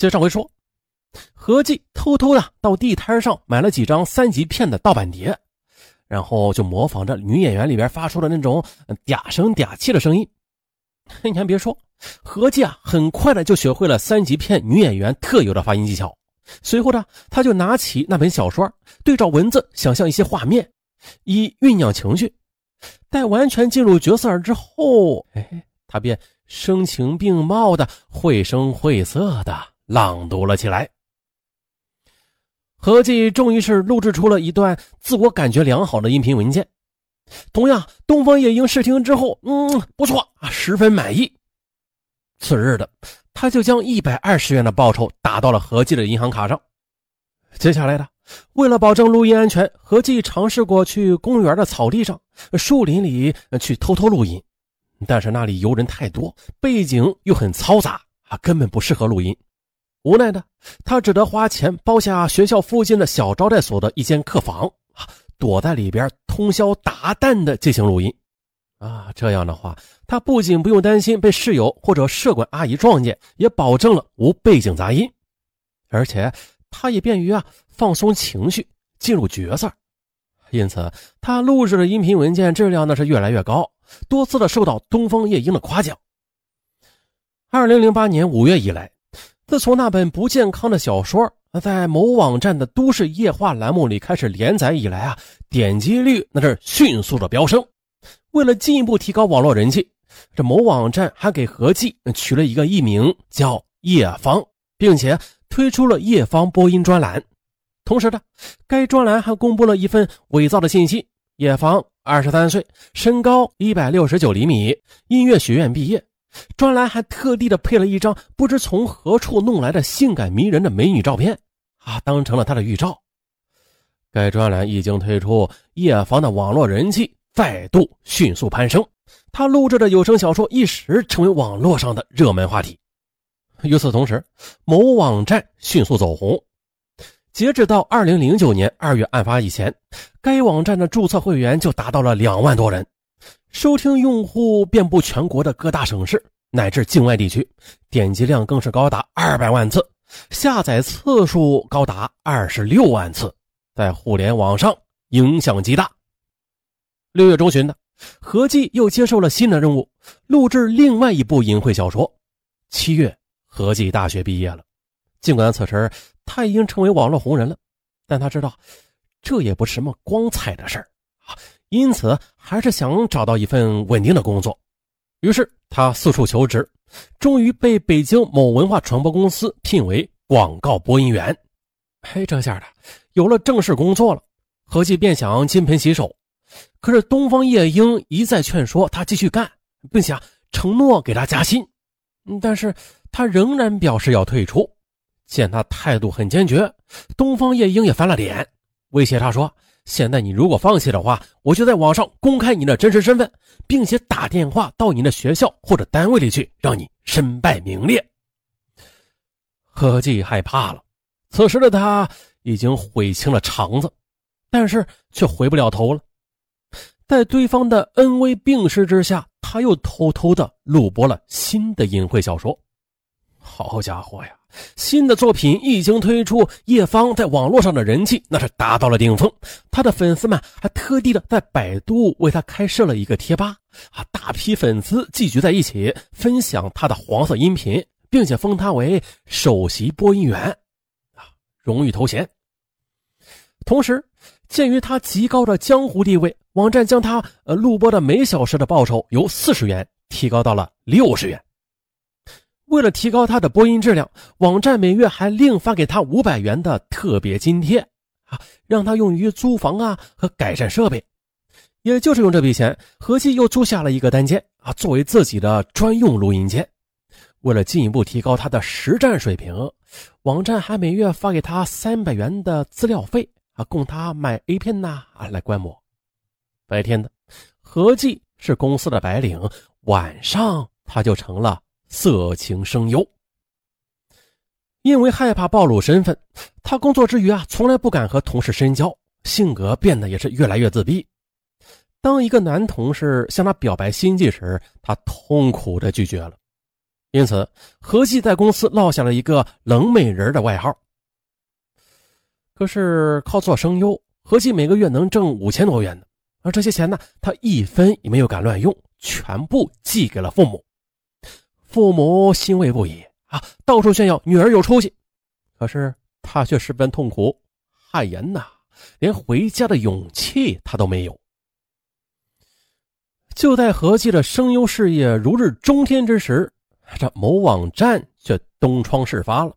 接着上回说，何继偷偷的到地摊上买了几张三级片的盗版碟，然后就模仿着女演员里边发出的那种嗲声嗲气的声音。你还别说，何继啊，很快的就学会了三级片女演员特有的发音技巧。随后呢，他就拿起那本小说，对照文字想象一些画面，以酝酿情绪。待完全进入角色之后，哎，他便声情并茂的、绘声绘色的朗读了起来。何继终于是录制出了一段自我感觉良好的音频文件。同样，东方夜莺试听之后，嗯，不错啊，十分满意。次日的，他就将一百二十元的报酬打到了何继的银行卡上。接下来的，为了保证录音安全，合计尝试过去公园的草地上、树林里去偷偷录音，但是那里游人太多，背景又很嘈杂啊，根本不适合录音。无奈的他只得花钱包下学校附近的小招待所的一间客房啊，躲在里边通宵达旦的进行录音。啊，这样的话，他不仅不用担心被室友或者舍管阿姨撞见，也保证了无背景杂音，而且他也便于啊放松情绪，进入角色。因此，他录制的音频文件质量那是越来越高，多次的受到东方夜莺的夸奖。二零零八年五月以来，自从那本不健康的小说在某网站的都市夜话栏目里开始连载以来啊，点击率那是迅速的飙升。为了进一步提高网络人气，这某网站还给何继取了一个艺名叫叶芳，并且推出了叶芳播音专栏。同时呢，该专栏还公布了一份伪造的信息：叶芳二十三岁，身高一百六十九厘米，音乐学院毕业。专栏还特地的配了一张不知从何处弄来的性感迷人的美女照片，啊，当成了他的预兆。该专栏一经推出，叶芳的网络人气。再度迅速攀升，他录制的有声小说一时成为网络上的热门话题。与此同时，某网站迅速走红。截止到二零零九年二月案发以前，该网站的注册会员就达到了两万多人，收听用户遍布全国的各大省市乃至境外地区，点击量更是高达二百万次，下载次数高达二十六万次，在互联网上影响极大。六月中旬的何继又接受了新的任务，录制另外一部淫秽小说。七月，何继大学毕业了。尽管此时他已经成为网络红人了，但他知道这也不是什么光彩的事儿啊，因此还是想找到一份稳定的工作。于是他四处求职，终于被北京某文化传播公司聘为广告播音员。嘿，这下的有了正式工作了，何继便想金盆洗手。可是东方夜莺一再劝说他继续干，并且承诺给他加薪，但是他仍然表示要退出。见他态度很坚决，东方夜莺也翻了脸，威胁他说：“现在你如果放弃的话，我就在网上公开你的真实身份，并且打电话到你的学校或者单位里去，让你身败名裂。”何继害怕了，此时的他已经悔青了肠子，但是却回不了头了。在对方的恩威并施之下，他又偷偷的录播了新的淫秽小说。好家伙呀！新的作品一经推出，叶芳在网络上的人气那是达到了顶峰。他的粉丝们还特地的在百度为他开设了一个贴吧，啊，大批粉丝聚集在一起，分享他的黄色音频，并且封他为首席播音员，啊，荣誉头衔。同时，鉴于他极高的江湖地位，网站将他呃录播的每小时的报酬由四十元提高到了六十元。为了提高他的播音质量，网站每月还另发给他五百元的特别津贴啊，让他用于租房啊和改善设备。也就是用这笔钱，何继又租下了一个单间啊，作为自己的专用录音间。为了进一步提高他的实战水平，网站还每月发给他三百元的资料费啊。供他买 A 片呐啊来观摩。白天的何继是公司的白领，晚上他就成了色情声优。因为害怕暴露身份，他工作之余啊从来不敢和同事深交，性格变得也是越来越自闭。当一个男同事向他表白心迹时，他痛苦的拒绝了。因此何继在公司落下了一个“冷美人”的外号。可是靠做声优，何继每个月能挣五千多元呢，而这些钱呢，他一分也没有敢乱用，全部寄给了父母。父母欣慰不已啊，到处炫耀女儿有出息，可是他却十分痛苦，汗颜呐，连回家的勇气他都没有。就在何继的声优事业如日中天之时，这某网站却东窗事发了。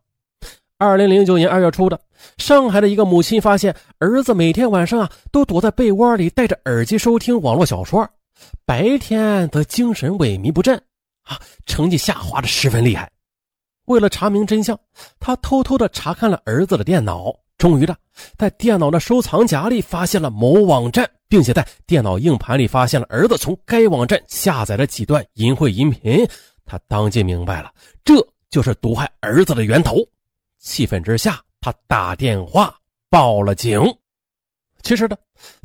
二零零九年二月初的，上海的一个母亲发现儿子每天晚上啊都躲在被窝里戴着耳机收听网络小说，白天则精神萎靡不振，啊，成绩下滑的十分厉害。为了查明真相，他偷偷的查看了儿子的电脑，终于的在电脑的收藏夹里发现了某网站。并且在电脑硬盘里发现了儿子从该网站下载了几段淫秽音频，他当即明白了，这就是毒害儿子的源头。气愤之下，他打电话报了警。其实呢，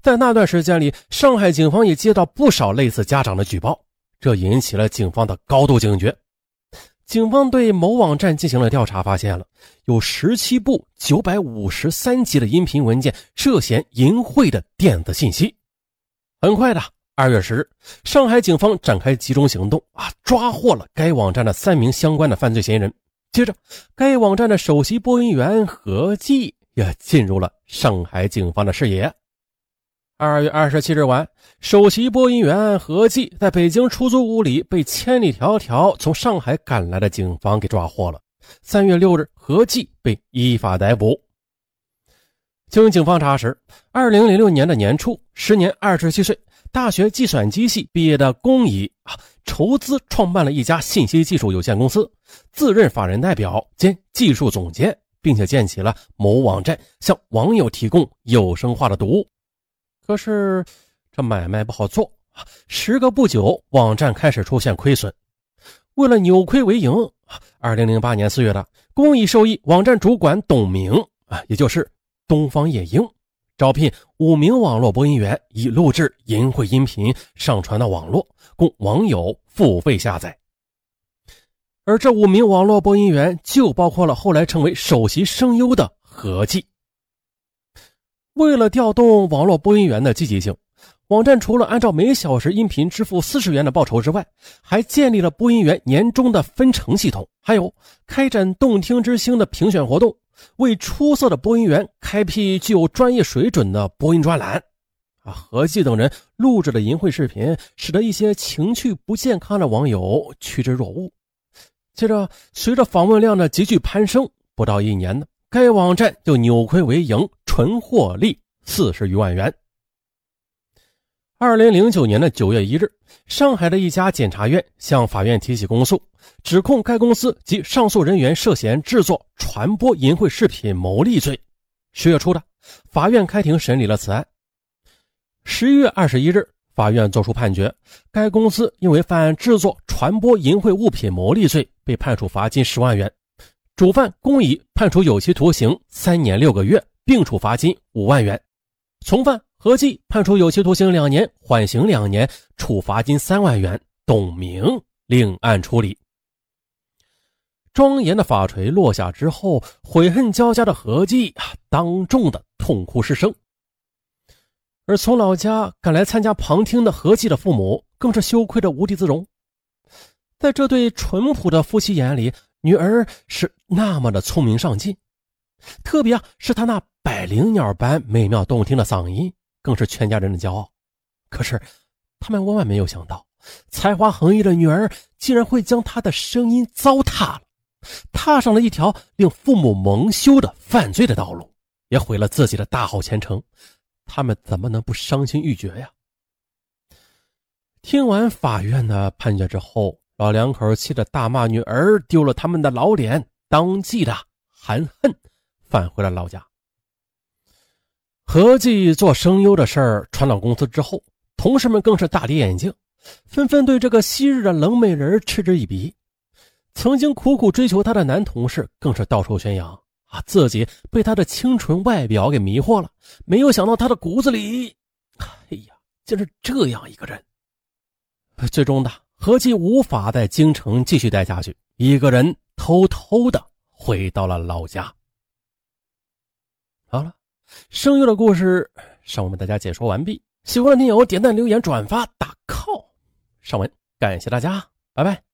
在那段时间里，上海警方也接到不少类似家长的举报，这引起了警方的高度警觉。警方对某网站进行了调查，发现了有十七部九百五十三集的音频文件涉嫌淫秽的电子信息。很快的，二月十日，上海警方展开集中行动啊，抓获了该网站的三名相关的犯罪嫌疑人。接着，该网站的首席播音员何继也进入了上海警方的视野。二月二十七日晚，首席播音员何继在北京出租屋里被千里迢迢从上海赶来的警方给抓获了。三月六日，何继被依法逮捕。经警方查实，二零零六年的年初，时年二十七岁、大学计算机系毕业的龚乙啊，筹资创办了一家信息技术有限公司，自任法人代表兼技术总监，并且建起了某网站，向网友提供有声化的读物。可是这买卖不好做，时隔不久，网站开始出现亏损。为了扭亏为盈，二零零八年四月的，公益受益网站主管董明啊，也就是。东方夜莺招聘五名网络播音员，以录制淫秽音频上传到网络，供网友付费下载。而这五名网络播音员就包括了后来成为首席声优的何继。为了调动网络播音员的积极性，网站除了按照每小时音频支付四十元的报酬之外，还建立了播音员年终的分成系统，还有开展动听之星的评选活动。为出色的播音员开辟具有专业水准的播音专栏，啊，何继等人录制的淫秽视频，使得一些情绪不健康的网友趋之若鹜。接着，随着访问量的急剧攀升，不到一年呢，该网站就扭亏为盈，纯获利四十余万元。二零零九年的九月一日，上海的一家检察院向法院提起公诉，指控该公司及上诉人员涉嫌制作、传播淫秽视频牟利罪。十月初的，法院开庭审理了此案。十一月二十一日，法院作出判决，该公司因为犯制作、传播淫秽物品牟利罪，被判处罚金十万元；主犯龚乙判处有期徒刑三年六个月，并处罚金五万元；从犯。何继判处有期徒刑两年，缓刑两年，处罚金三万元。董明另案处理。庄严的法锤落下之后，悔恨交加的何继啊，当众的痛哭失声。而从老家赶来参加旁听的何继的父母，更是羞愧的无地自容。在这对淳朴的夫妻眼里，女儿是那么的聪明上进，特别，是她那百灵鸟般美妙动听的嗓音。更是全家人的骄傲，可是他们万万没有想到，才华横溢的女儿竟然会将他的声音糟蹋了，踏上了一条令父母蒙羞的犯罪的道路，也毁了自己的大好前程。他们怎么能不伤心欲绝呀？听完法院的判决之后，老两口气得大骂女儿丢了他们的老脸，当即的含恨返回了老家。合计做声优的事儿传到公司之后，同事们更是大跌眼镜，纷纷对这个昔日的冷美人嗤之以鼻。曾经苦苦追求她的男同事更是到处宣扬啊，自己被她的清纯外表给迷惑了，没有想到她的骨子里，哎呀，竟是这样一个人。最终的合计无法在京城继续待下去，一个人偷偷的回到了老家。好了，声优的故事上文为大家解说完毕。喜欢的听友点赞、留言、转发、打 call。上文感谢大家，拜拜。